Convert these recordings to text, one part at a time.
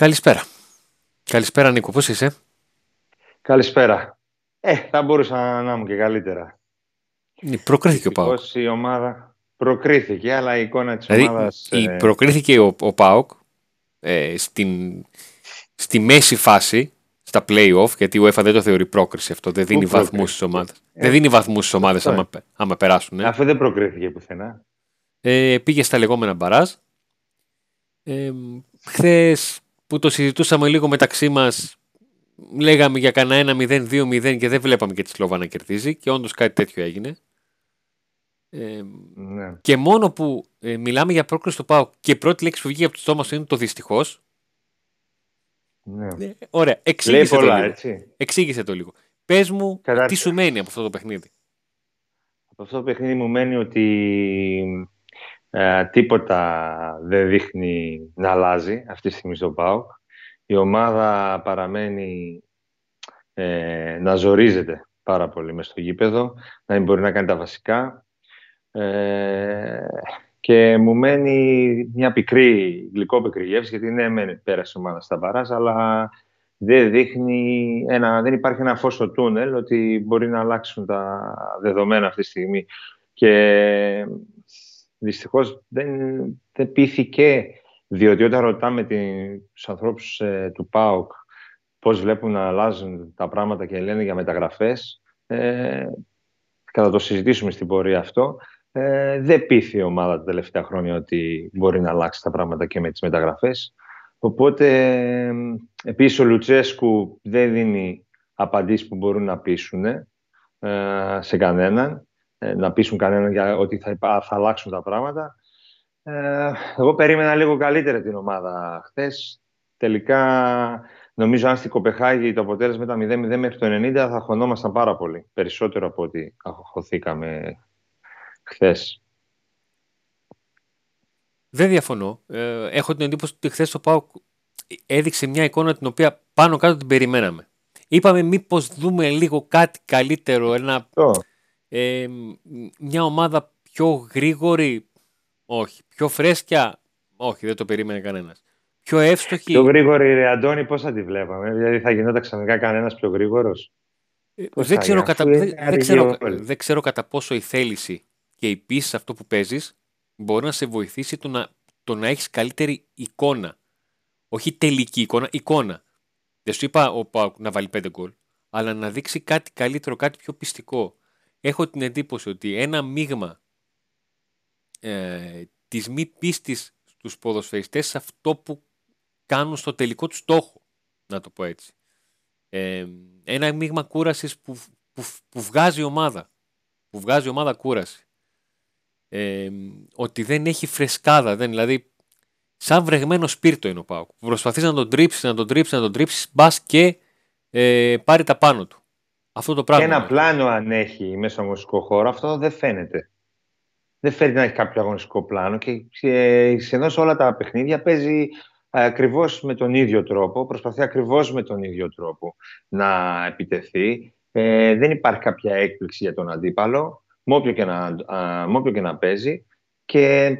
Καλησπέρα. Καλησπέρα Νίκο, πώς είσαι; Καλησπέρα. Ε, θα μπορούσα να είμαι και καλύτερα. Προκρίθηκε ο Πάοκ. η ομάδα προκρίθηκε, αλλά η εικόνα της δηλαδή, ομάδας... Η, ε, προκρίθηκε ο, ο Πάοκ ε, στην, στη μέση φάση, στα play-off, γιατί η UEFA δεν το θεωρεί πρόκριση αυτό, δεν δίνει βαθμούς στις ομάδες. Ε, δεν δίνει βαθμούς στις ομάδες αυτό άμα, άμα περάσουν. Ε. Αφού δεν προκρίθηκε πουθενά. Ε, πήγε στα λεγόμενα μπαράζ. Ε, Χθες που το συζητούσαμε λίγο μεταξύ μας, λέγαμε για κανένα 1-0, 2-0 και δεν βλέπαμε και τη Σλόβα να κερδίζει και όντως κάτι τέτοιο έγινε. Ε, Ναι. και μόνο που ε, μιλάμε για πρόκληση του ΠΑΟ και η πρώτη λέξη που βγήκε από το στόμα σου είναι το δυστυχώς. ναι. Ε, ωραία, Λέει εξήγησε το, πολλά, λίγο. έτσι. εξήγησε το λίγο. Πες μου, τι Καταρχάς. σου μένει από αυτό το παιχνίδι; Από αυτό το παιχνίδι μου μένει ότι ε, τίποτα δεν δείχνει να αλλάζει αυτή τη στιγμή στο ΠΑΟΚ. Η ομάδα παραμένει ε, να ζορίζεται πάρα πολύ μες στο γήπεδο, να μην μπορεί να κάνει τα βασικά. Ε, και μου μένει μια πικρή, γλυκό-πικρή γεύση, γιατί ναι, μεν πέρασε η ομάδα στα μπαράζ, αλλά δεν δείχνει ένα, δεν υπάρχει ένα φως στο τούνελ ότι μπορεί να αλλάξουν τα δεδομένα αυτή τη στιγμή. Και δυστυχώς δεν, δεν πείθηκε, διότι όταν ρωτάμε την, τους ανθρώπους ε, του ΠΑΟΚ πώς βλέπουν να αλλάζουν τα πράγματα και λένε για μεταγραφές, ε, και θα το συζητήσουμε στην πορεία αυτό, ε, δεν πείθει η ομάδα τα τελευταία χρόνια ότι μπορεί να αλλάξει τα πράγματα και με τις μεταγραφές. Οπότε, ε, επίσης ο Λουτσέσκου δεν δίνει απαντήσεις που μπορούν να πείσουν ε, σε κανέναν, ε, να πείσουν κανέναν για ότι θα, υπά- θα αλλάξουν τα πράγματα. Ε, εγώ περίμενα λίγο καλύτερα την ομάδα χθες. Τελικά, νομίζω αν στην Κοπεχάγη το αποτέλεσμα ήταν 0-0 μέχρι το 90, θα χωνόμασταν πάρα πολύ. Περισσότερο από ό,τι αχωθήκαμε χθες. Δεν διαφωνώ. Ε, έχω την εντύπωση ότι χθες το ΠΑΟΚ έδειξε μια εικόνα την οποία πάνω κάτω την περιμέναμε. Είπαμε μήπως δούμε λίγο κάτι καλύτερο, ένα, Αυτό. Ε, μια ομάδα πιο γρήγορη, όχι. Πιο φρέσκια, όχι, δεν το περίμενε κανένας. Πιο εύστοχη, Πιο γρήγορη, ρε Αντώνη, πώς θα τη βλέπαμε; Δηλαδή θα γινόταν ξαφνικά κανένας πιο γρήγορος; Ε, Πώς δεν, θα ξέρω γίνει, κατά, αφού είναι δεν, δεν αργή ξέρω, όλοι. δεν ξέρω κατά πόσο η θέληση και η πίστη σε αυτό που παίζεις μπορεί να σε βοηθήσει το να, το να έχεις καλύτερη εικόνα. Όχι τελική εικόνα, εικόνα. Δεν σου είπα ο Πάουκ να βάλει πέντε γκολ, αλλά να δείξει κάτι καλύτερο, κάτι πιο πιστικό. Έχω την εντύπωση ότι ένα μείγμα ε, της μη πίστης στους ποδοσφαιριστές σε αυτό που κάνουν στο τελικό τους στόχο, να το πω έτσι. Ε, ένα μείγμα κούρασης που, που, που βγάζει η ομάδα. Που βγάζει η ομάδα κούραση. Ε, ότι δεν έχει φρεσκάδα. Δεν, δηλαδή, σαν βρεγμένο σπίρτο είναι ο Πάουκ. Που προσπαθείς να τον τρίψεις, να τον τρίψεις, να τον τρίψεις, μπας και ε, πάρει τα πάνω του. Αυτό το Και πράγμα. ένα είναι. πλάνο αν έχει μέσα στο αγωνιστικό χώρο, αυτό δεν φαίνεται. Δεν φαίνεται να έχει κάποιο αγωνιστικό πλάνο και ε, σχεδόν σε όλα τα παιχνίδια παίζει ακριβώς με τον ίδιο τρόπο, προσπαθεί ακριβώς με τον ίδιο τρόπο να επιτεθεί. Ε, δεν υπάρχει κάποια έκπληξη για τον αντίπαλο, με όποιο και να, α, με όποιο και να παίζει. Και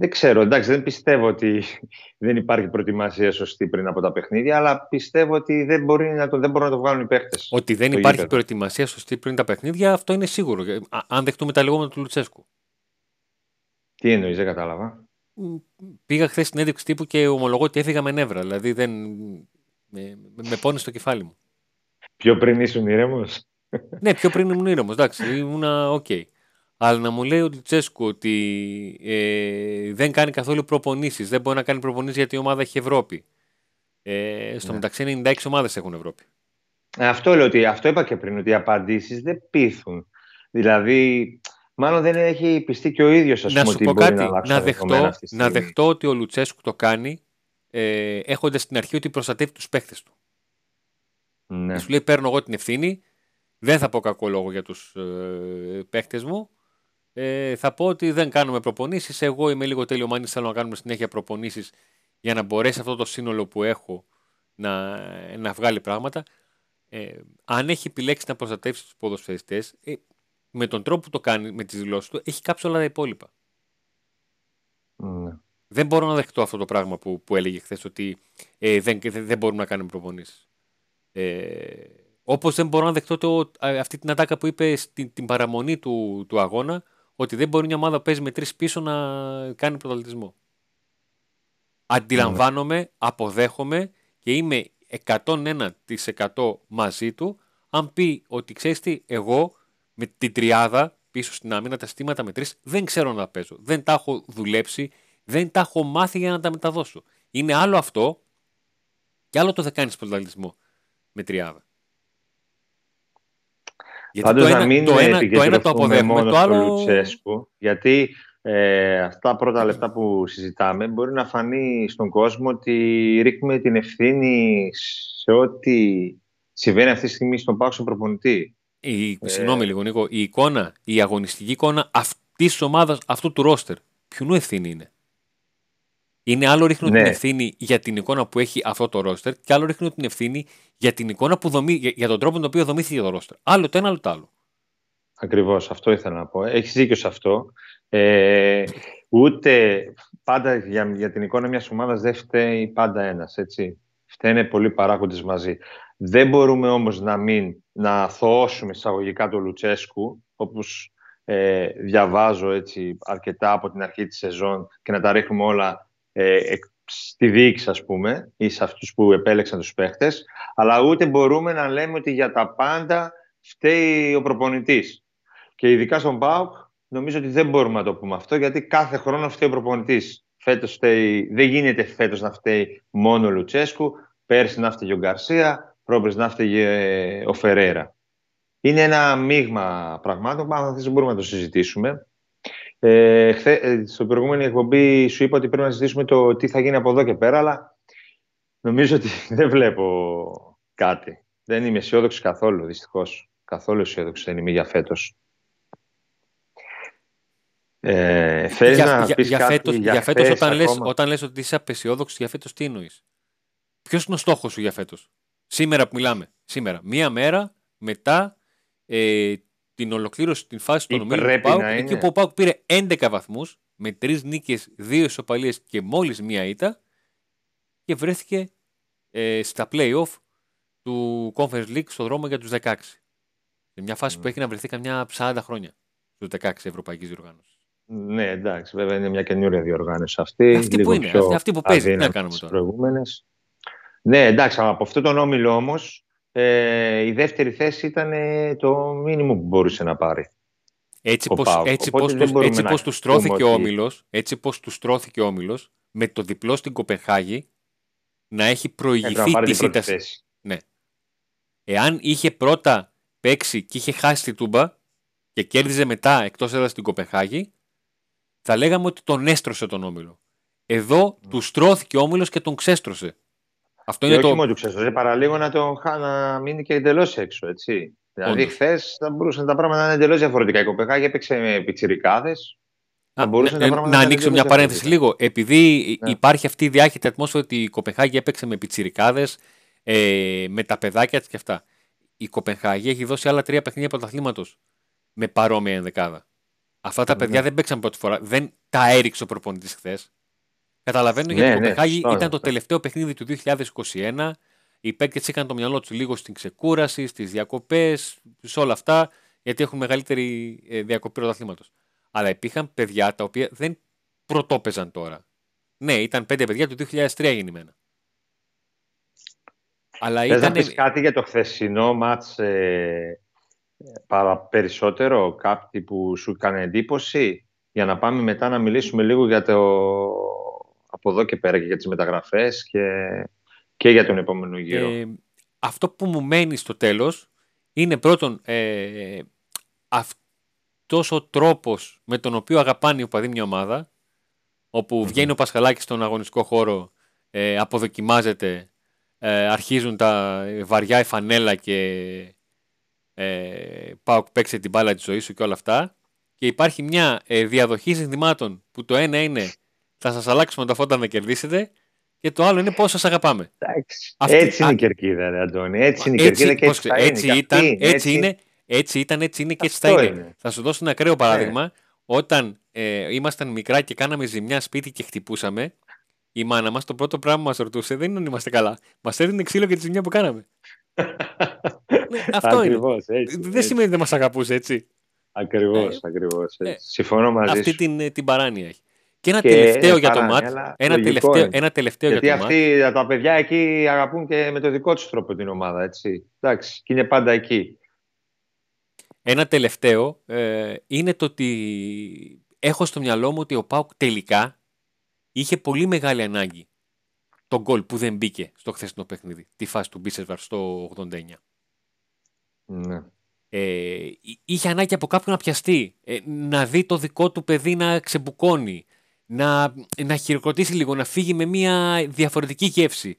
δεν ξέρω, εντάξει, δεν πιστεύω ότι δεν υπάρχει προετοιμασία σωστή πριν από τα παιχνίδια, αλλά πιστεύω ότι δεν, μπορεί να το, δεν μπορούν να το βγάλουν οι παίχτες. Ότι δεν στο υπάρχει γήπεδο. προετοιμασία σωστή πριν τα παιχνίδια, αυτό είναι σίγουρο. Ε, α- Αν δεχτούμε τα λεγόμενα του Λουτσέσκου. Τι εννοείς, δεν κατάλαβα. Μ, Πήγα χθες στην έδειξη τύπου και ομολογώ ότι έφυγα με νεύρα. Δηλαδή δεν. Με, με, με πόνεσε το κεφάλι μου. Πιο πριν ήσουν ήρεμος. ναι, πιο πριν ήμουν ήρεμος. Εντάξει, ήμουνα οκ. Αλλά να μου λέει ο Λουτσέσκου ότι ε, δεν κάνει καθόλου προπονήσεις. Δεν μπορεί να κάνει προπονήσεις γιατί η ομάδα έχει Ευρώπη. Ε, στο Ναι. μεταξύ 96 ομάδες έχουν Ευρώπη. Ε, Αυτό λέω ότι, αυτό είπα και πριν, ότι οι απαντήσεις δεν πείθουν. Δηλαδή, μάλλον δεν έχει πειστεί και ο ίδιος, ας να πούμε, σου ότι πω μπορεί κάτι. να αλλάξει Να τα δεδομένα δεχτώ, αυτή τη να στιγμή. δεχτώ ότι ο Λουτσέσκου το κάνει ε, έχοντας στην αρχή ότι προστατεύει τους παίχτε του. Ναι. Σου λέει παίρνω εγώ την ευθύνη, δεν θα πω κακό λόγο για τους ε, παίχτες μου, ε, θα πω ότι δεν κάνουμε προπονήσεις, εγώ είμαι λίγο τέλειο μάνης, θέλω να κάνουμε συνέχεια προπονήσεις για να μπορέσει αυτό το σύνολο που έχω να, να βγάλει πράγματα. Ε, αν έχει επιλέξει να προστατεύσει τους ποδοσφαιριστές, ε, με τον τρόπο που το κάνει, με τις δηλώσεις του, έχει κάψει όλα τα υπόλοιπα. Ναι. Δεν μπορώ να δεχτώ αυτό το πράγμα που, που έλεγε χθες ότι ε, δεν, δεν μπορούμε να κάνουμε προπονήσεις. Ε, Όπως δεν μπορώ να δεχτώ το, αυτή την ατάκα που είπε στην την παραμονή του, του αγώνα ότι δεν μπορεί μια ομάδα που παίζει με τρεις πίσω να κάνει πρωταθλητισμό. Αντιλαμβάνομαι, αποδέχομαι και είμαι 101% μαζί του αν πει ότι ξέρεις τι, εγώ με την τριάδα πίσω στην άμυνα, τα στήματα με τρεις, δεν ξέρω να παίζω. Δεν τα έχω δουλέψει, δεν τα έχω μάθει για να τα μεταδώσω. Είναι άλλο αυτό και άλλο το δεν κάνεις πρωταθλητισμό με τριάδα. Γιατί Πάντως το να μην το ένα, το, ένα το αποδέχουμε, το άλλο... Λουτσέσκου, γιατί ε, αυτά τα πρώτα λεπτά που συζητάμε μπορεί να φανεί στον κόσμο ότι ρίχνουμε την ευθύνη σε ό,τι συμβαίνει αυτή τη στιγμή στον πάγκο στον προπονητή. Η, ε... Συγγνώμη λίγο, Νίκο. Η εικόνα, η αγωνιστική εικόνα αυτής της ομάδας, αυτού του ρόστερ, ποιου ευθύνη είναι; Είναι άλλο ρίχνω ναι. την ευθύνη για την εικόνα που έχει αυτό το ρόστερ και άλλο ρίχνω την ευθύνη για την εικόνα που δομεί, για, για τον τρόπο με τον οποίο δομήθηκε το ρόστερ. Άλλο το ένα, άλλο το άλλο. Ακριβώς, αυτό ήθελα να πω. Έχεις δίκιο σε αυτό. Ε, ούτε πάντα για, για την εικόνα μιας ομάδας δεν φταίει πάντα ένας. Φταίνε πολλοί παράγοντες μαζί. Δεν μπορούμε όμως να μην να αθωώσουμε εισαγωγικά το Λουτσέσκου, όπως ε, διαβάζω έτσι αρκετά από την αρχή της σεζόν και να τα ρίχνουμε όλα ε, στη διοίκηση, ας πούμε, ή σε αυτούς που επέλεξαν τους παίχτες, αλλά ούτε μπορούμε να λέμε ότι για τα πάντα φταίει ο προπονητής. Και ειδικά στον ΠΑΟΚ, νομίζω ότι δεν μπορούμε να το πούμε αυτό, γιατί κάθε χρόνο φταίει ο προπονητής. Φέτος φταίει, δεν γίνεται φέτος να φταίει μόνο ο Λουτσέσκου, πέρσι να φταίει ο Γκαρσία, πρόπερς να φταίει ε, ο Φερέρα. Είναι ένα μείγμα πραγμάτων που αν μπορούμε να το συζητήσουμε. Ε, χθε, ε, στο προηγούμενη εκπομπή σου είπα ότι πρέπει να συζητήσουμε το τι θα γίνει από εδώ και πέρα, αλλά νομίζω ότι δεν βλέπω κάτι. Δεν είμαι αισιόδοξος καθόλου, δυστυχώς. Καθόλου αισιόδοξος δεν είμαι για φέτος. Ε, για, να για, πεις για, κάτι φέτος, για, για φέτος όταν, λες, όταν λες ότι είσαι απεσιόδοξος για φέτος τι εννοείς; Ποιος είναι ο στόχος σου για φέτος; Σήμερα που μιλάμε. Σήμερα. Μία μέρα μετά ε, την ολοκλήρωση την φάση των ομίλων του Πάουκ, εκεί που ο Πάουκ πήρε 11 βαθμούς με 3 νίκες, 2 ισοπαλίες και μόλις μία ήττα και βρέθηκε ε, στα play-off του Conference League στο δρόμο για τους 16. Σε μια φάση mm. που έχει να βρεθεί καμιά 40 χρόνια στους 16 Ευρωπαϊκής Διοργάνωσης. Ναι, εντάξει, βέβαια είναι μια καινούρια διοργάνωση αυτή. Αυτή που είναι, αυτή, αυτή που παίζει. Τι να κάνουμε τώρα; Ναι, εντάξει, από αυτό τον όμιλο όμως ε, η δεύτερη θέση ήταν το μήνυμο που μπορούσε να πάρει. Έτσι πως, έτσι πως, έτσι πως τους στρώθηκε ο Όμιλος, έτσι πως τους στρώθηκε ο Όμιλος, με το διπλό στην Κοπεχάγη, να έχει προηγηθεί τη σύνταση. Ναι. Εάν είχε πρώτα παίξει και είχε χάσει τη τούμπα και κέρδιζε μετά εκτός έδρας στην Κοπεχάγη, θα λέγαμε ότι τον έστρωσε τον Όμιλο. Εδώ mm. του στρώθηκε ο Όμιλος και τον ξέστρωσε. Αυτό είναι και όχι το... μόνο του παραλίγο να, τον, να μείνει και εντελώς έξω. Έτσι. Δηλαδή, χθες θα μπορούσαν τα πράγματα να είναι εντελώς διαφορετικά. Η Κοπεχάγη έπαιξε με πιτσιρικάδες. Να, να, να, να ανοίξω μια παρένθεση λίγο. Επειδή ναι. υπάρχει αυτή η διάχυτη ατμόσφαιρα ότι η Κοπεχάγη έπαιξε με πιτσιρικάδες, ε, με τα παιδάκια της και αυτά. Η Κοπεχάγη έχει δώσει άλλα τρία παιχνίδια πρωταθλήματος με παρόμοια ενδεκάδα. Αυτά τα ναι. παιδιά δεν παίξαν πρώτη φορά. Δεν τα έριξε ο προπονητής χθες. Καταλαβαίνω γιατί ναι, η ναι, Κοπεχάγη ναι, ήταν το τελευταίο παιχνίδι του 2021. Οι παίκτες είχαν το μυαλό τους λίγο στην ξεκούραση, στις διακοπές, σε όλα αυτά, γιατί έχουν μεγαλύτερη ε, διακοπή πρωταθλήματος. Αλλά υπήρχαν παιδιά τα οποία δεν πρωτόπαιζαν τώρα. Ναι, ήταν πέντε παιδιά του 2003 γεννημένα. Αλλά Θες ήταν... να πεις κάτι για το χθεσινό μάτς ε, παρα, περισσότερο, κάτι που σου έκανε εντύπωση, για να πάμε μετά να μιλήσουμε λίγο για το από εδώ και πέρα και για τις μεταγραφές και, και για τον επόμενο γύρο. Ε, αυτό που μου μένει στο τέλος είναι πρώτον ε, αυτός ο τρόπος με τον οποίο αγαπάνει ο παδί μια ομάδα όπου βγαίνει ο Πασχαλάκης στον αγωνιστικό χώρο ε, αποδοκιμάζεται ε, αρχίζουν τα βαριά η φανέλα και ε, πάω παίξε την μπάλα της ζωής σου και όλα αυτά και υπάρχει μια ε, διαδοχή συνθημάτων που το ένα είναι θα σας αλλάξουμε τα φώτα να κερδίσετε. Και το άλλο είναι πώς σας αγαπάμε. Αυτή... Έτσι είναι η κερκίδα, ρε Αντώνη. Έτσι είναι η κερκίδα και έτσι, έτσι, ήταν, έτσι, είναι, έτσι ήταν, έτσι είναι και έτσι θα είναι. Θα σου δώσω ένα ακραίο παράδειγμα. όταν ε, ήμασταν μικρά και κάναμε ζημιά σπίτι και χτυπούσαμε, η μάνα μας το πρώτο πράγμα που μας ρωτούσε δεν είναι αν είμαστε καλά. Μας έδινε ξύλο για τη ζημιά που κάναμε. ναι, αυτό Ακριβώς, είναι. έτσι, δεν έτσι. σημαίνει ότι δεν μας αγαπούσε έτσι. Ακριβώς, Ε, ακριβώς. ε, έτσι. Συμφωνώ μαζί Αυτή σου. την, ε, την παράνοια έχει. Και ένα Και, τελευταίο ε, για το παράνοια, μάτς. αλλά Ένα λογικό τελευταίο, είναι. ένα τελευταίο Γιατί για το μάτς. αυτοί τα παιδιά εκεί αγαπούν και με το δικό τους τρόπο την ομάδα, έτσι. Εντάξει, και είναι πάντα εκεί. Ένα τελευταίο ε, είναι το ότι έχω στο μυαλό μου ότι ο Πάουκ τελικά είχε πολύ μεγάλη ανάγκη τον γκολ που δεν μπήκε στο χθεσινό παιχνίδι, τη φάση του Μπίσεσβαρ στο 89. Ναι. Ε, εί- είχε ανάγκη από κάποιον να πιαστεί, ε, να δει το δικό του παιδί να ξεμπουκώνει, να, να χειροκροτήσει λίγο, να φύγει με μια διαφορετική γεύση.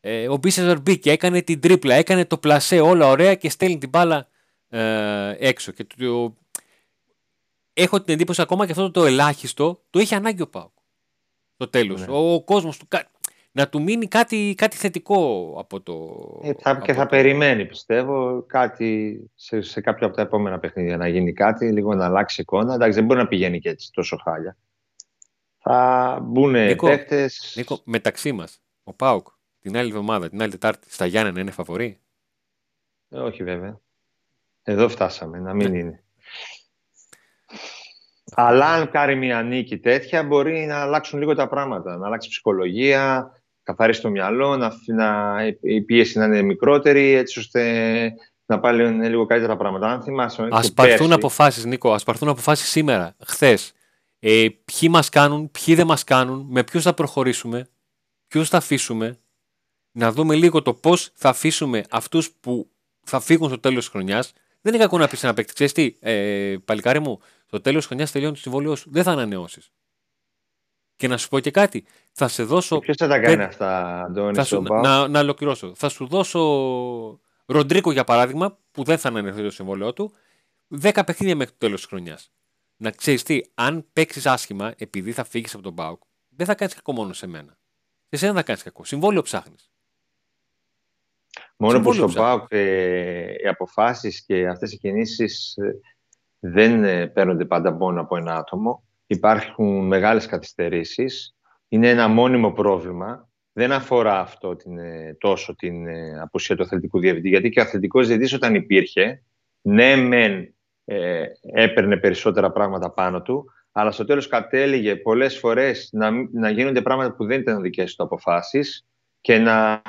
Ε, ο Μπίσεσβαρ μπήκε, έκανε την τρίπλα, έκανε το πλασέ, όλα ωραία και στέλνει την μπάλα ε, έξω. Και το, το- έχω την εντύπωση ακόμα και αυτό το ελάχιστο το είχε ανάγκη ο Πάουκ. Το τέλος. Ναι. Ο, ο κόσμος του, κα- να του μείνει κάτι, κάτι θετικό από το... Ε, θα, και από θα το- περιμένει, πιστεύω, κάτι σε, σε κάποιο από τα επόμενα παιχνίδια να γίνει κάτι, λίγο να αλλάξει εικόνα. Εντάξει, δεν μπορεί να πηγαίνει και έτσι τόσο χάλια. Θα μπουν Νίκο, παίχτες... Νίκο, μεταξύ μας, ο Πάουκ την άλλη εβδομάδα, την άλλη Τετάρτη, στα Γιάννενα είναι φαβορή; Ε, όχι βέβαια. Εδώ φτάσαμε, να μην Ναι. είναι. Αλλά αν κάνει μια νίκη τέτοια, μπορεί να αλλάξουν λίγο τα πράγματα. Να αλλάξει ψυχολογία, καθαρίσει το μυαλό, να, να, η πίεση να είναι μικρότερη, έτσι ώστε να πάλι λίγο καλύτερα πράγματα. Αν θυμάσαι, Α και πάρθουν πέρσι- αποφάσεις, Νίκο, ας πάρθουν αποφάσεις σήμερα, χθες. Ε, ποιοι μας κάνουν, ποιοι δεν μας κάνουν, με ποιους θα προχωρήσουμε, ποιους θα αφήσουμε. Να δούμε λίγο το πώς θα αφήσουμε αυτούς που θα φύγουν στο τέλος της χρονιάς. Δεν είναι κακό να πεις ένα παίκτη. Ξέρεις τι, ε, παλικάρι μου, στο τέλος της χρονιάς τελειώνει το συμβόλαιό σου. Δεν θα ανανεώσεις. Και να σου πω και κάτι. Θα σε δώσω. Ποιος θα τα κάνει πέντε- αυτά, Αντώνη, θα στον σου, ΠΑΟΚ; να, να ολοκληρώσω. Θα σου δώσω Ροντρίκο για παράδειγμα, που δεν θα ανανεωθεί το συμβόλαιό του, 10 παιχνίδια μέχρι το τέλος της χρονιάς. Να ξέρεις τι, αν παίξεις άσχημα επειδή θα φύγεις από τον Πάουκ, δεν θα κάνεις κακό μόνο σε μένα. Σε σένα θα κάνεις κακό. Συμβόλαιο ψάχνεις. Μόνο που Συμβόλαιο στον ΠΑΟΚ ε, οι αποφάσεις και αυτές οι κινήσεις ε, δεν ε, παίρνονται πάντα μόνο από ένα άτομο. Υπάρχουν μεγάλες καθυστερήσεις. Είναι ένα μόνιμο πρόβλημα. Δεν αφορά αυτό την, ε, τόσο την ε, απουσία του αθλητικού διευθυντή, γιατί και ο αθλητικός διευθυντής όταν υπήρχε, ναι μεν ε, έπαιρνε περισσότερα πράγματα πάνω του, αλλά στο τέλος κατέληγε πολλές φορές να, μη- να γίνονται πράγματα που δεν ήταν δικές του αποφάσεις και να,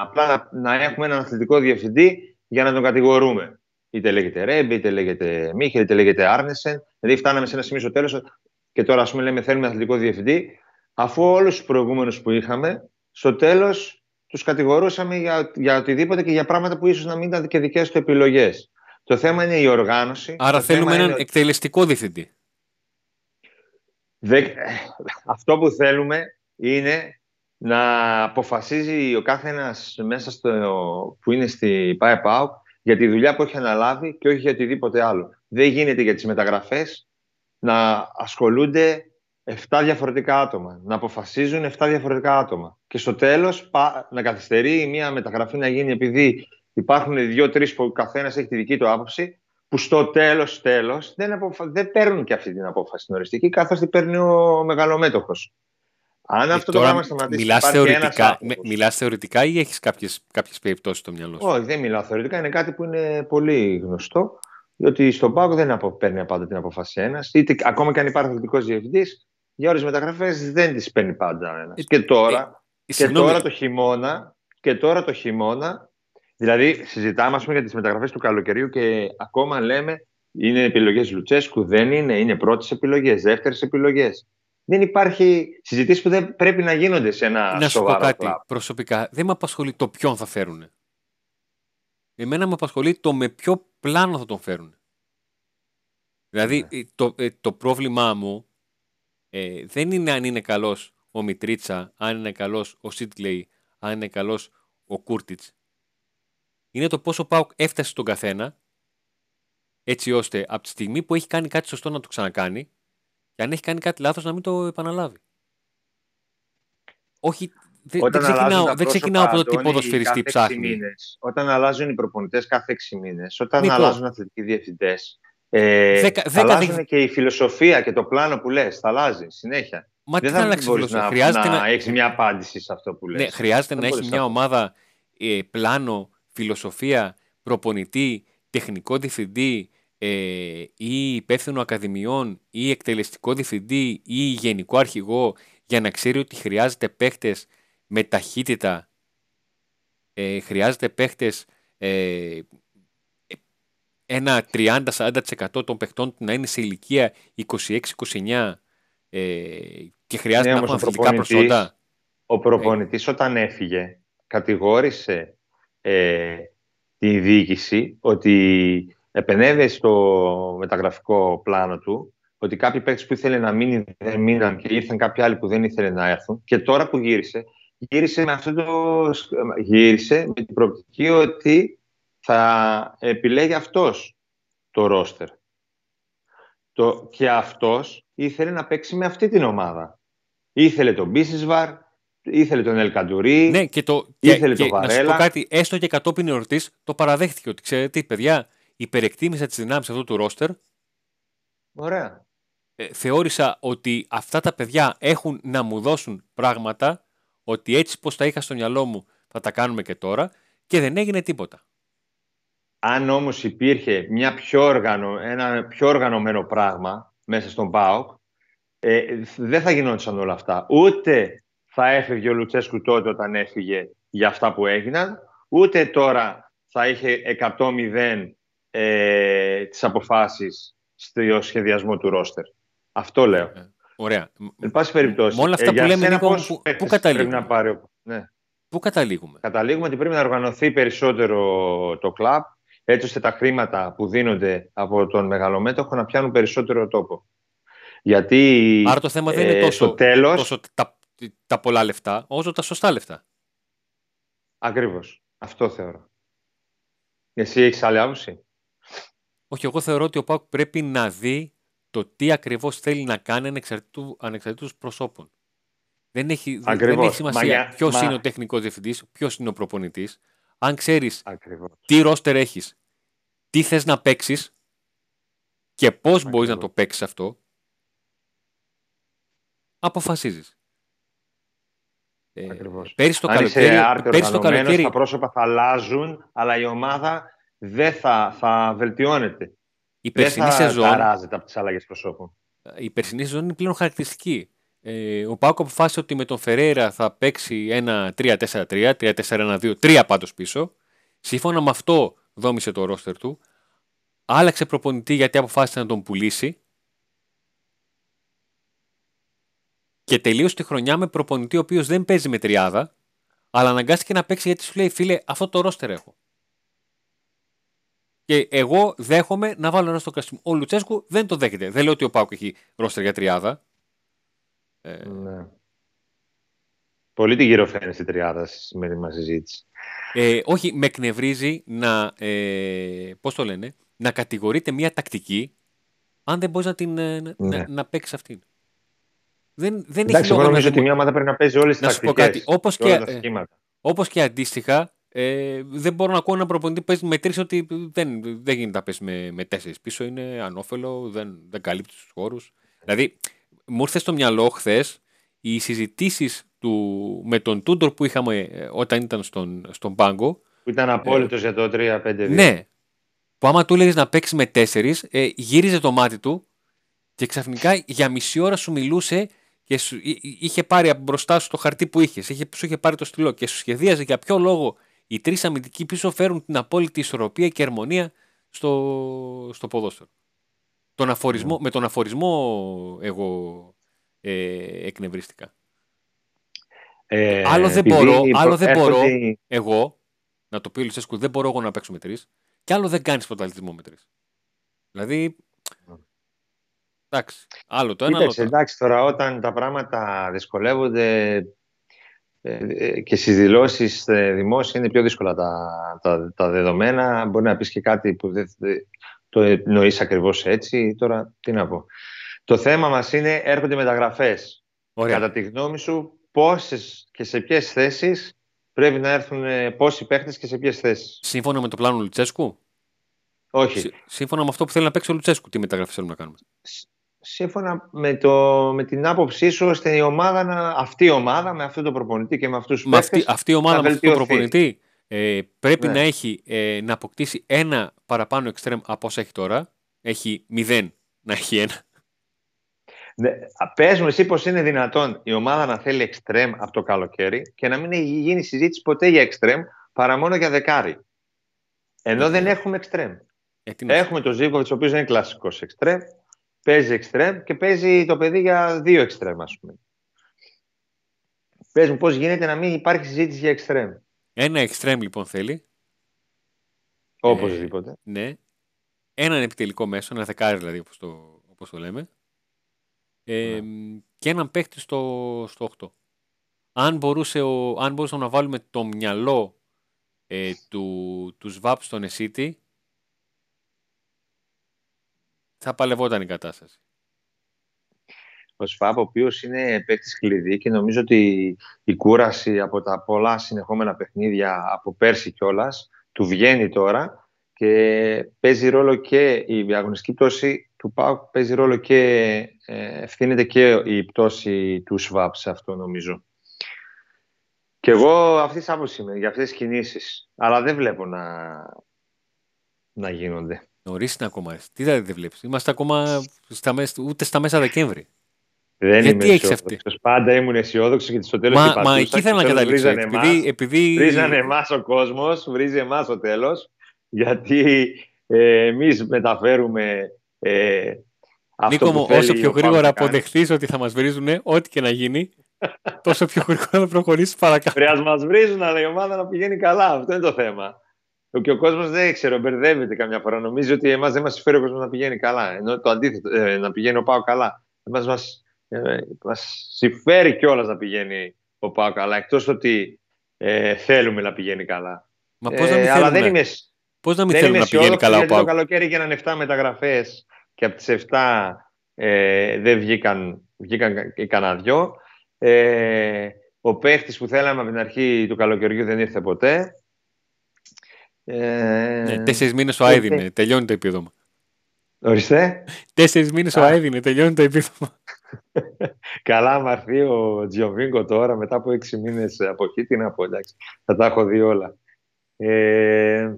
απλά να, να έχουμε έναν αθλητικό διευθυντή για να τον κατηγορούμε. Είτε λέγεται Ρέμπι, είτε λέγεται Μίχελ, είτε λέγεται Άρνεσεν. Δηλαδή φτάναμε σε ένα σημείο στο τέλος και τώρα ας πούμε λέμε θέλουμε αθλητικό διευθυντή αφού όλους τους προηγούμενους που είχαμε στο τέλος τους κατηγορούσαμε για, για οτιδήποτε και για πράγματα που ίσως να μην ήταν και δικές του επιλογές. Το θέμα είναι η οργάνωση. Άρα Το θέλουμε θέμα έναν είναι εκτελεστικό διευθυντή. Δεν- Αυτό που θέλουμε είναι να αποφασίζει ο κάθε ένας μέσα στο, που είναι στη ΠΑΕ ΠΑΟΚ για τη δουλειά που έχει αναλάβει και όχι για οτιδήποτε άλλο. Δεν γίνεται για τις μεταγραφές να ασχολούνται 7 διαφορετικά άτομα, να αποφασίζουν 7 διαφορετικά άτομα. Και στο τέλος πα- να καθυστερεί μια μεταγραφή να γίνει επειδή υπάρχουν δύο-τρεις που ο καθένας έχει τη δική του άποψη που στο τέλος, τέλος δεν, αποφα... δεν παίρνουν και αυτή την απόφαση την οριστική, καθώς την παίρνει ο μεγαλομέτωχος. Αν αυτό το Ε, Τώρα πράγμα σταματήσει, μιλάς υπάρχει ένας θεωρητικά, άνθρωπος. με- μιλάς θεωρητικά ή έχεις κάποιες, κάποιες περιπτώσεις στο μυαλό σου; Όχι, δεν μιλάω θεωρητικά. Είναι κάτι που είναι πολύ γνωστό. Διότι στον Πάοκ δεν απο- παίρνει πάντα την απόφαση ένας. Είτε ακόμα και αν υπάρχει αθλητικός διευθυντής, για όλε τι μεταγραφές δεν τις παίρνει πάντα ένας. Ε, και τώρα, και Συγγνώμη, τώρα το χειμώνα, και τώρα το χειμώνα, δηλαδή συζητάμε ας πούμε, για τις μεταγραφές του καλοκαιριού και ακόμα λέμε είναι επιλογές Λουτσέσκου, δεν είναι, είναι πρώτες επιλογές, δεύτερες επιλογές. Δεν υπάρχει συζητήσεις που δεν πρέπει να γίνονται σε ένα να σου πω σοβαρό κάτι. κλαμπ. Προσωπικά δεν με απασχολεί το ποιον θα φέρουν. Εμένα με απασχολεί το με ποιο πλάνο θα τον φέρουν. Δηλαδή Ναι. ε, το, ε, το πρόβλημά μου ε, δεν είναι αν είναι καλός ο Μιτρίτσα, αν είναι καλός ο Σίτλεϊ, αν είναι καλός ο Κούρτιτς. Είναι το πόσο Πάουκ έφτασε στον καθένα έτσι ώστε από τη στιγμή που έχει κάνει κάτι σωστό να το ξανακάνει και αν έχει κάνει κάτι λάθος να μην το επαναλάβει. Όχι, δεν, δεν Όταν αλλάζουν ξεκινάω, τα δεν ξεκινάω από το τι πρόσωπα, Αντώνη, ποδοσφαιριστή κάθε έξι ψάχνει. μήνες, όταν αλλάζουν οι προπονητές κάθε έξι μήνες, όταν Νίκο. αλλάζουν αθλητικοί διευθυντές, Ε, Δέκα- θα δέκα αλλάζουν δι- και η φιλοσοφία και το πλάνο που λες. Θα αλλάζει συνέχεια. Μα τι Δεν θα θα αλλάξει μπορείς φιλοσοφία; να, Χρειάζεται να, να, έχεις μια απάντηση σε αυτό που λες. ναι, χρειάζεται Δεν να έχεις μπορείς μια να- ομάδα ε, πλάνο, φιλοσοφία, προπονητή, τεχνικό διευθυντή ε, ή υπεύθυνο ακαδημιών ή εκτελεστικό διευθυντή ή γενικό αρχηγό για να ξέρει ότι χρειάζεται παίχτες με ταχύτητα, ε, χρειάζεται παίχτες ε, ένα 30-40% των παιχτών του να είναι σε ηλικία 26-29 ε, και χρειάζεται Ναι, να όμως έχουν ο αθλητικά προπονητής- προσόντα. Ο προπονητής όταν έφυγε κατηγόρησε ε, τη διοίκηση ότι επενέβη στο μεταγραφικό πλάνο του ότι κάποιοι παίκτες που ήθελε να μείνει δεν μείναν και ήρθαν κάποιοι άλλοι που δεν ήθελε να έρθουν και τώρα που γύρισε γύρισε με, αυτό το, γύρισε με την προοπτική ότι θα επιλέγει αυτός το ρόστερ. Το, και αυτός ήθελε να παίξει με αυτή την ομάδα. Ήθελε τον Μπίσισβαρ, ήθελε τον Ελκαντουρί. Ναι, και, το, και, Ήθελε και το να σου πω Βαρέλα. κάτι, έστω και κατόπιν εορτής, το παραδέχτηκε ότι ξέρετε, τι, παιδιά, υπερεκτίμησα τις δυνάμεις αυτού του ρόστερ. Ωραία. Ε, θεώρησα ότι αυτά τα παιδιά έχουν να μου δώσουν πράγματα, ότι έτσι πως τα είχα στο μυαλό μου θα τα κάνουμε και τώρα και δεν έγινε τίποτα. Αν όμως υπήρχε μια πιο οργανω, ένα πιο οργανωμένο πράγμα μέσα στον ΠΑΟΚ, ε, δεν θα γινόντουσαν όλα αυτά. Ούτε θα έφευγε ο Λουτσέσκου τότε όταν έφυγε για αυτά που έγιναν, ούτε τώρα θα είχε 100-0 ε, τις αποφάσεις στο σχεδιασμό του ρόστερ. Αυτό λέω. Ε, ωραία. Εν πάση περιπτώσει. Με όλα αυτά ε, που για λέμε, σένα Νίκο, πόσους που- παίκτες πού καταλήγουμε; Πρέπει να πάρει, ο- ναι. Πού καταλήγουμε; Καταλήγουμε ότι πρέπει να οργανωθεί περισσότερο το κλαμπ, έτσι ώστε τα χρήματα που δίνονται από τον μεγαλομέτωχο να πιάνουν περισσότερο τόπο. Γιατί Άρα το θέμα δεν είναι ε, τόσο, στο τέλος, τόσο τα, τα πολλά λεφτά, όσο τα σωστά λεφτά. ακριβώς, αυτό θεωρώ. Εσύ έχεις άλλη άποψη; Όχι, εγώ θεωρώ ότι ο ΠΑΟΚ πρέπει να δει το τι ακριβώς θέλει να κάνει ανεξαρτήτου, ανεξαρτήτως προσώπων. Δεν έχει, δεν Ακριβώς. έχει Μα σημασία για- ποιος μα- είναι ο τεχνικός διευθυντής, ποιος είναι ο προπονητής. Αν ξέρεις Ακριβώς. τι ρόστερ έχεις, τι θες να παίξεις και πώς μπορείς να Ακριβώς. το παίξεις αυτό, αποφασίζεις. Ε, Ακριβώς. πέρυσι το Αν είσαι καλοκαίρι, άρτη πέρυσι το οργανωμένος, καλοκαίρι τα πρόσωπα θα αλλάζουν, αλλά η ομάδα δεν θα, θα βελτιώνεται. η Δεν περσινή θα σεζόν ταράζεται από τις αλλαγές προσώπων. η περσινή σεζόν είναι πλέον χαρακτηριστική. Ε, ο Πάκο αποφάσισε ότι με τον Φεραίρα θα παίξει ένα 3-4-3, 3-4-1-2, 3 πάντως πίσω. Σύμφωνα με αυτό δόμησε το ρόστερ του. Άλλαξε προπονητή γιατί αποφάσισε να τον πουλήσει. Και τελείωσε τη χρονιά με προπονητή ο οποίος δεν παίζει με τριάδα, αλλά αναγκάστηκε να παίξει γιατί σου λέει φίλε, αυτό το ρόστερ έχω. Και εγώ δέχομαι να βάλω ένα στο κρασί μου. Ο Λουτσέσκου δεν το δέχεται. Δεν λέω ότι ο Πάουκ έχει ρόστερ για τριάδα. Ε, Ναι. Πολύ την γυροφέρνηση η τριάδα στη σημερινή μας συζήτηση. ε, όχι, με εκνευρίζει να, ε, πώς το λένε, να κατηγορείται μια τακτική αν δεν μπορείς να, την, ε, να, Ναι. να, να παίξεις αυτήν. Δεν, δεν έχει Εντάξει, εγώ λόγο να νομίζω ότι δημο- μια ομάδα πρέπει να παίζει όλες τις Να σου πω τακτικές. κάτι, όπως και όλα και- τα ε, σχήματα. Όπως και αντίστοιχα, ε, δεν μπορώ να ακούω έναν προπονητή που παίζει με τρεις ότι δεν, δεν γίνεται να παίζει με, με τέσσερις πίσω. Είναι ανώφελο, δεν, δεν καλύπτει τους χώρους. Δηλαδή, μου ήρθε στο μυαλό χθες οι συζητήσεις με τον Τούντορ που είχαμε ε, όταν ήταν στον, στον πάγκο. Που ήταν απόλυτος για το 3-5-2. Ναι, που άμα του έλεγες να παίξει με τέσσερις, ε, γύριζε το μάτι του και ξαφνικά για μισή ώρα σου μιλούσε και σου, εί- εί- είχε πάρει από μπροστά σου το χαρτί που είχες, είχε, σου είχε πάρει το στυλό και σου σχεδίαζε για ποιο λόγο οι τρεις αμυντικοί πίσω φέρουν την απόλυτη ισορροπία και αρμονία στο, στο ποδόσφαιρο. Τον αφορισμό, Με τον αφορισμό εγώ ε, εκνευρίστηκα. Ε, άλλο δεν επειδή μπορώ, άλλο δεν έρχονται- μπορώ. Εγώ, να το πει ο Λουτσέσκου, δεν μπορώ εγώ να παίξω με τρεις. Και άλλο δεν κάνεις πρωταθλητισμό με τρεις. Δηλαδή. Εντάξει. Άλλο το ένα, άλλο Κοίταξε, το άλλο. εντάξει, τώρα όταν τα πράγματα δυσκολεύονται ε, ε, και στις δηλώσεις ε, δημόσια είναι πιο δύσκολα τα, τα, τα δεδομένα. Μπορεί να πεις και κάτι που δεν δεν το εννοείς ακριβώς έτσι. Τώρα, τι να πω. Το θέμα μας είναι έρχονται μεταγραφές. Ωραία. Κατά τη γνώμη σου, πόσες και σε ποιες θέσεις πρέπει να έρθουν ε, πόσοι παίχτες και σε ποιες θέσεις; Σύμφωνα με το πλάνο Λουτσέσκου; Όχι. Σύμφωνα με αυτό που θέλει να παίξει ο Λουτσέσκου, τι μεταγραφή θέλουμε να κάνουμε; Σύμφωνα με, το, με την άποψή σου, ώστε η ομάδα να, αυτή η ομάδα με αυτό το προπονητή και με αυτούς τους αυτή, αυτή η ομάδα με αυτό το προπονητή ε, πρέπει ναι. να έχει ε, να αποκτήσει ένα παραπάνω εξτρέμ από όσα έχει τώρα. Έχει μηδέν να έχει ένα. Ναι, πες μου εσύ πως είναι δυνατόν η ομάδα να θέλει εξτρέμ από το καλοκαίρι και να μην έχει γίνει συζήτηση ποτέ για εξτρέμ παρά μόνο για δεκάρι. Ενώ δεν έχουμε εξτρέμ. Ε, έχουμε τον Ζίβκοβιτ, ο οποίος είναι κλασικός εξτρέμ, παίζει εξτρέμ και παίζει το παιδί για δύο εξτρέμ, ας πούμε. Πες μου πώς γίνεται να μην υπάρχει συζήτηση για εξτρέμ. Ένα εξτρέμ λοιπόν θέλει. Οπωσδήποτε. Ε, ναι. Έναν επιτελικό μέσο, ένα δεκάρι δηλαδή όπως το, όπως το λέμε. Ε, ναι. Και έναν παίχτη στο, στο 8. Αν, μπορούσε ο, αν μπορούσαμε να βάλουμε το μυαλό ε, του, του ΣΒΑΠ στον Εσίτη, θα παλευόταν η κατάσταση. Ο ΣΒΑΠ, ο οποίος είναι παίκτης κλειδί και νομίζω ότι η κούραση από τα πολλά συνεχόμενα παιχνίδια από πέρσι κιόλας του βγαίνει τώρα και παίζει ρόλο και η αγωνιστική πτώση του ΠΑΟΚ παίζει ρόλο και ε, ευθύνεται και η πτώση του ΣΒΑΠ σε αυτό νομίζω. Και εγώ αυτή της άποψης είμαι για αυτές τις κινήσεις. Αλλά δεν βλέπω να, να γίνονται. Νωρίς είναι ακόμα. Τι δηλαδή δεν βλέπεις; Είμαστε ακόμα στα μέσα, ούτε στα μέσα Δεκέμβρη. Δεν Γιατί είμαι αισιόδοξος. Πάντα ήμουν αισιόδοξος γιατί στο τέλος. Μα, μα εκεί θέλω να καταλήξω. Επειδή, επειδή... Βρίζανε εμάς ο κόσμος, βρίζει εμάς ο τέλος. Γιατί ε, εμείς μεταφέρουμε. Ε, αυτό Νίκο μου, όσο πιο γρήγορα αποδεχθείς ότι θα μας βρίζουν, ό,τι και να γίνει, τόσο πιο γρήγορα να προχωρήσεις παρακάτω. Πρέπει να μας βρίζουν, αλλά η ομάδα να πηγαίνει καλά. Αυτό είναι το θέμα. Και ο κόσμος δεν ξέρω, μπερδεύεται καμιά φορά. Νομίζει ότι εμάς δεν μας συμφέρει ο κόσμος να πηγαίνει καλά. Ενώ το αντίθετο, ε, να πηγαίνει ο Πάο καλά. Εμάς μας, ε, μας συμφέρει κιόλας να πηγαίνει ο Πάο καλά. Εκτός ότι ε, θέλουμε να πηγαίνει καλά. Μα πώς να μην ε, αλλά δεν είμαι, πώς να μην θέλουμε να πηγαίνει καλά ο Πάο. Το καλοκαίρι έγιναν 7 μεταγραφές και από τις 7 ε, δεν βγήκαν, βγήκαν κανένα δυο. Ε, ο παίχτης που θέλαμε από την αρχή του καλοκαιριού δεν ήρθε ποτέ. Ε, ναι, Τέσσερις μήνες ο Άιδη είναι, τελειώνει το επίδομα. Ορίστε. Τέσσερις μήνες ο Άιδη είναι, τελειώνει το επίδομα. Καλά, άμα έρθει ο Τζιοβίνκο τώρα μετά από έξι μήνες από εκεί, τι να πω, εντάξει. Θα τα έχω δει όλα. Ε,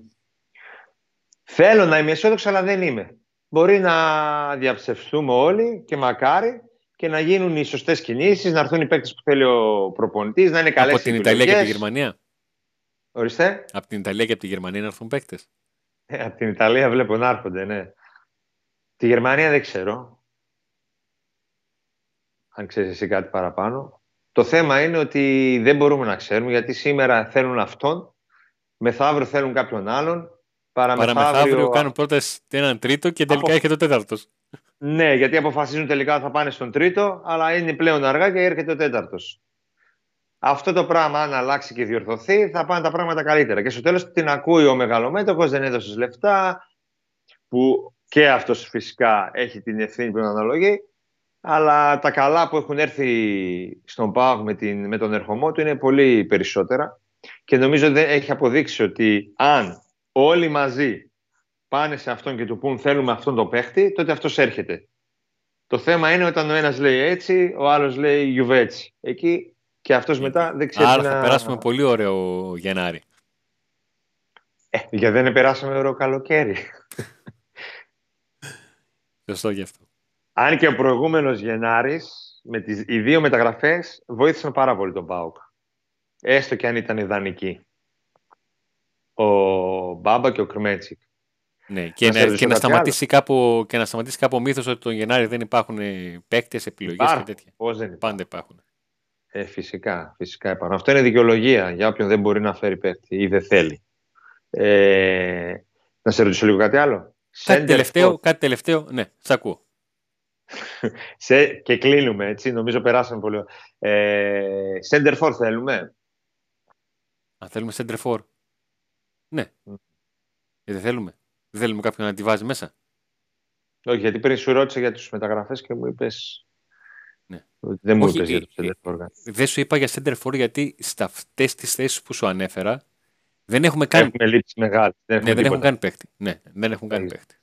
θέλω να είμαι αισιόδοξος, αλλά δεν είμαι. Μπορεί να διαψευστούμε όλοι και μακάρι και να γίνουν οι σωστές κινήσεις, να έρθουν οι παίκτες που θέλει ο προπονητής, να είναι καλές Από την Ιταλία και τη Γερμανία. Ορίστε. Από την Ιταλία και από τη Γερμανία να έρθουν παίκτες. Ε, από την Ιταλία βλέπω να έρχονται, ναι. Τη Γερμανία δεν ξέρω. Αν ξέρεις εσύ κάτι παραπάνω. Το θέμα είναι ότι δεν μπορούμε να ξέρουμε γιατί σήμερα θέλουν αυτόν, μεθαύριο θέλουν κάποιον άλλον. Παραμεθαύριο, παραμεθαύριο κάνουν πρώτα έναν τρίτο και τελικά Από... έχει το τέταρτος. Ναι, γιατί αποφασίζουν τελικά θα πάνε στον τρίτο, αλλά είναι πλέον αργά και έρχεται ο τέταρτος. Αυτό το πράγμα, αν αλλάξει και διορθωθεί, θα πάνε τα πράγματα καλύτερα. Και στο τέλος την ακούει ο μεγαλομέτωχος, δεν έδωσε λεφτά, που και αυτός φυσικά έχει την ευθύνη που αναλογεί. Αλλά τα καλά που έχουν έρθει στον ΠΑΟΚ με, με τον ερχομό του είναι πολύ περισσότερα. Και νομίζω ότι έχει αποδείξει ότι αν όλοι μαζί πάνε σε αυτόν και του πούν θέλουμε αυτόν τον παίχτη, τότε αυτός έρχεται. Το θέμα είναι όταν ο ένας λέει έτσι, ο άλλος λέει γιουβέτσι. Εκεί και αυτός μετά δεν ξέρει. Άρα θα περάσουμε πολύ ωραίο Γενάρη. Ε, γιατί δεν περάσαμε ωραίο καλοκαίρι. Σωστό γι' αυτό. Αν και ο προηγούμενος Γενάρης, με τις, οι δύο μεταγραφές βοήθησαν πάρα πολύ τον Πάουκ. Έστω και αν ήταν ιδανικοί. Ο Μπάμπα και ο Κρμέτσικ. Ναι, και, να, και, να σταματήσει κάπου, και να σταματήσει κάπου ο μύθος ότι τον Γενάρη δεν υπάρχουν παίκτες, επιλογές και τέτοια. Πώς δεν Πάντα υπάρχουν. Ε, φυσικά, φυσικά υπάρχουν. Αυτό είναι δικαιολογία για όποιον δεν μπορεί να φέρει παίκτη ή δεν θέλει. Ε, να σε ρωτήσω λίγο κάτι άλλο; Κάτι τελευταίο, κάτι τελευταίο, ναι, σ' ακούω. σε, και κλείνουμε, έτσι, νομίζω περάσαμε πολύ. Ε, center for θέλουμε; Αν θέλουμε center for. Ναι. Ε, δεν θέλουμε. Δεν θέλουμε κάποιον να τη βάζει μέσα. Όχι, γιατί πριν σου ρώτησα για τους μεταγραφές και μου είπες... Ναι. Δεν μου είπες για το center for. Δεν σου είπα για center for γιατί σε αυτές τις θέσεις που σου ανέφερα Δεν έχουμε καν. Έχουμε λήψει μεγάλη. Δεν, ναι, δεν έχουν καν παίχτη. Ναι, δεν έχουν καν παίχτη.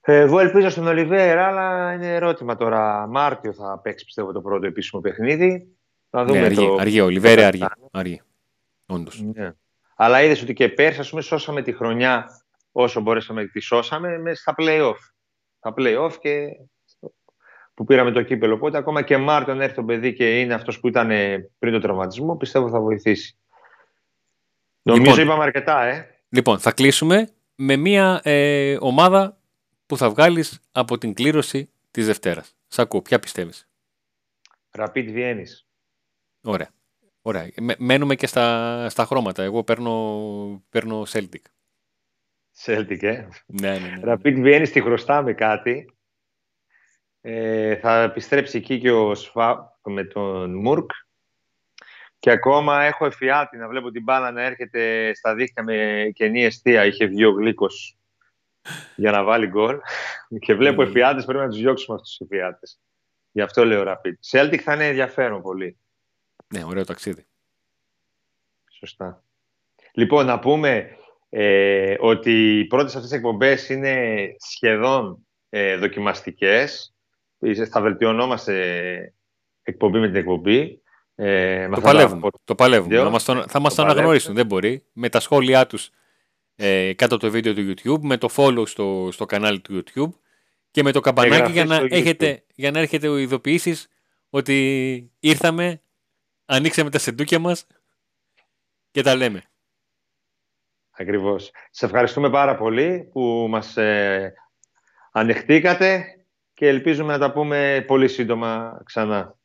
Ε, εγώ ελπίζω στον Ολιβέρα, αλλά είναι ερώτημα τώρα. Μάρτιο θα παίξει πιστεύω το πρώτο επίσημο παιχνίδι. Θα δούμε ναι, αργή, το... αργή, Ολιβέρα αργή. αργή. Όντως. Ναι. Αλλά είδες ότι και πέρσι, ας πούμε, σώσαμε τη χρονιά όσο μπορέσαμε τη σώσαμε μέσα στα play-off. Στα play-off και που πήραμε το κύπελο. Οπότε ακόμα και Μάρτιο να έρθει το παιδί και είναι αυτός που ήταν πριν το τραυματισμό, πιστεύω θα βοηθήσει. Νομίζω λοιπόν, είπαμε αρκετά, ε. Λοιπόν, θα κλείσουμε με μια ε, ομάδα που θα βγάλεις από την κλήρωση της Δευτέρας. Σ' ακούω, ποια πιστεύεις; Rapid Βιέννης. Ωραία. Ωραία. Μένουμε και στα, στα χρώματα. Εγώ παίρνω, παίρνω Celtic. Celtic, ε. Ναι, ναι, ναι. Rapid Βιέννης τη χρωστάμε κάτι. Ε, θα επιστρέψει εκεί και ο Σφα με τον Μουρκ. Και ακόμα έχω εφιάλτη να βλέπω την μπάλα να έρχεται στα δίχτυα με κενή αιστεία. Είχε βγει ο Γλίκος για να βάλει γκολ. Και βλέπω mm. εφιάλτες, πρέπει να τους διώξουμε αυτούς τους εφιάλτες. Γι' αυτό λέω Rapid. Celtic θα είναι ενδιαφέρον πολύ. Ναι, ωραίο ταξίδι. Σωστά. Λοιπόν, να πούμε ε, ότι οι πρώτες αυτές εκπομπές είναι σχεδόν ε, δοκιμαστικές. Θα βελτιωνόμαστε εκπομπή με την εκπομπή. Ε, το, παλεύουμε, το παλεύουμε. Θα μας το, θα μας το αναγνωρίσουν, δεν μπορεί. Με τα σχόλιά τους ε, κάτω από το βίντεο του YouTube, με το follow στο, στο κανάλι του YouTube και με το καμπανάκι για να, έχετε, για να έρχεται ο ειδοποιήσεις ότι ήρθαμε, ανοίξαμε τα σεντούκια μας και τα λέμε. Ακριβώς. Σε ευχαριστούμε πάρα πολύ που μας ε, ανεχτήκατε και ελπίζουμε να τα πούμε πολύ σύντομα ξανά.